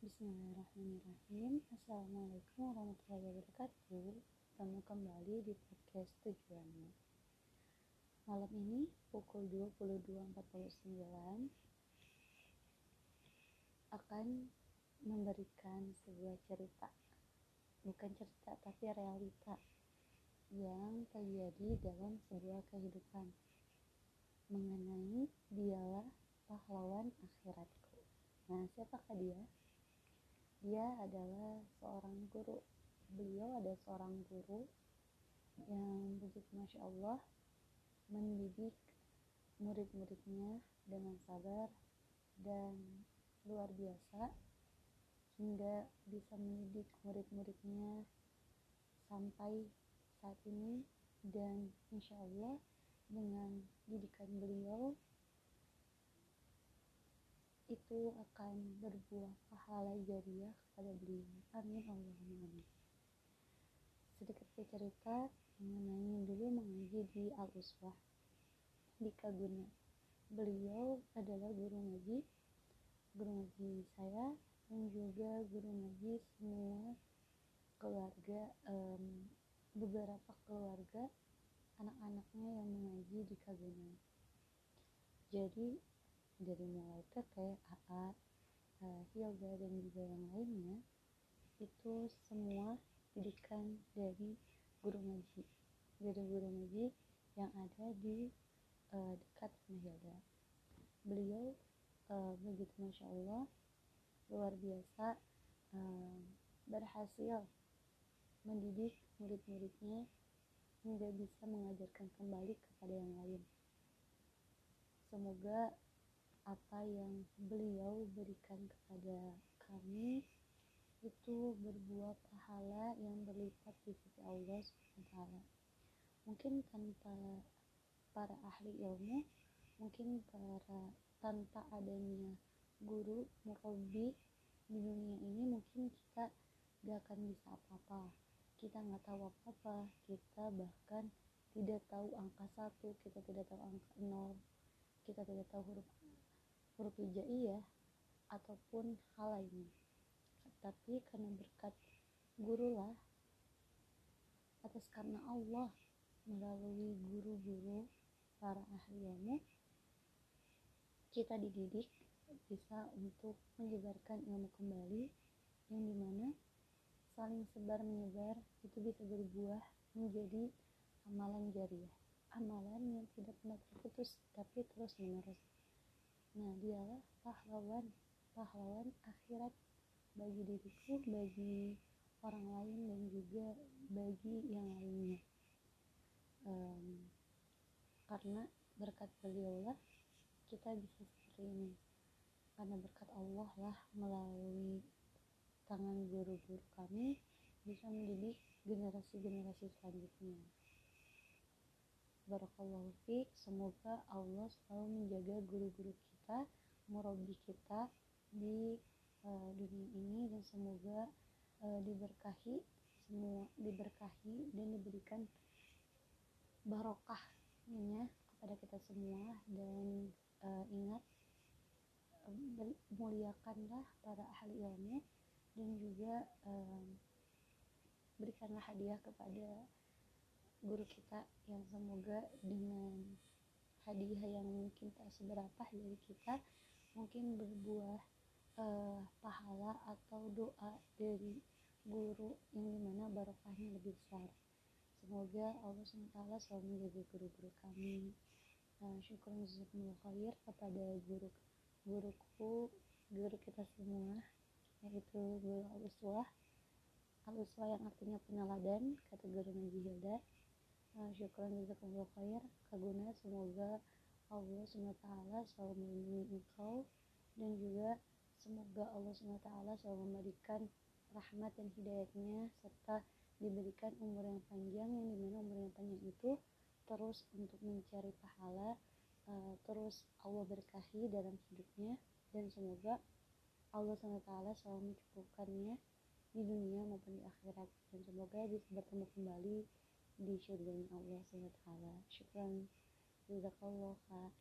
Bismillahirrahmanirrahim. Assalamualaikum warahmatullahi wabarakatuh. Ketemu kembali di podcast tujuanmu Malam ini pukul 22.49 Akan memberikan sebuah cerita. Bukan cerita tapi realita Yang terjadi dalam sebuah kehidupan Mengenai dialah pahlawan akhiratku. Nah, siapakah dia? Dia adalah seorang guru. Beliau ada seorang guru yang begitu masya Allah mendidik murid-muridnya dengan sabar dan luar biasa hingga bisa mendidik murid-muridnya sampai saat ini dan insya Allah dengan didikan beliau itu akan berbuah pahala jariah kepada beliau. Amin Allahumma amin. Sedikit cerita mengenai dulu mengaji di Al Uswah di Kaguna. Beliau adalah guru ngaji, guru ngaji saya dan juga guru ngaji semua keluarga um, beberapa keluarga anak-anaknya yang mengaji di Kaguna. Jadi dari mulai teteh, AA, Hilda dan juga yang lainnya itu semua didikan dari guru ngaji. Dari guru ngaji yang ada di uh, dekat rumah Hilda. Beliau uh, begitu masya Allah luar biasa uh, berhasil mendidik murid-muridnya hingga bisa mengajarkan kembali kepada yang lain. Semoga apa yang beliau berikan kepada kami itu berbuah pahala yang berlipat di sisi Allah SWT. Mungkin tanpa para ahli ilmu, mungkin para tanpa adanya guru murabi di dunia ini mungkin kita gak akan bisa apa-apa kita nggak tahu apa-apa kita bahkan tidak tahu angka satu kita tidak tahu angka nol kita tidak tahu huruf huruf hijaiyah ataupun hal lainnya. Tapi karena berkat guru lah atas karena Allah melalui guru-guru para ahli ilmu kita dididik bisa untuk menyebarkan ilmu kembali yang di mana saling sebar menyebar itu bisa berbuah menjadi amalan jariah. Amalan yang tidak pernah terputus tapi terus menerus Nah, dialah pahlawan, pahlawan akhirat bagi diriku, bagi orang lain dan juga bagi yang lainnya. Um, karena berkat beliau lah kita bisa seperti ini. Karena berkat Allah lah melalui tangan guru-guru kami bisa mendidik generasi-generasi selanjutnya. Barakallahu fiq. Semoga Allah selalu menjaga guru-guru kita, murabi kita di uh, dunia ini dan semoga uh, diberkahi semua diberkahi dan diberikan barokahnya kepada kita semua dan uh, ingat muliakanlah para ahli ilmu dan juga berikanlah hadiah kepada guru kita yang semoga dengan hadiah yang mungkin tak seberapa dari kita mungkin berbuah uh, pahala atau doa dari guru yang di mana barokahnya lebih besar. Semoga Allah SWT selalu menjaga guru-guru kami. Uh, syukur jazakumullah khair kepada guru guruku guru kita semua yaitu guru al-uswah. Al-uswah yang artinya peneladan kata guru Nabi Hilda uh, syukuran jazakumullah khair kaguna semoga Allah SWT selalu melindungi engkau dan juga semoga Allah SWT selalu memberikan rahmat dan hidayatnya serta diberikan umur yang panjang yang di mana umur yang panjang itu terus untuk mencari pahala uh, terus Allah berkahi dalam hidupnya dan semoga Allah SWT selalu mencukupkannya di dunia maupun di akhirat. Dan semoga bisa bertemu kembali di surganya Allah SWT syukran jazakallah kak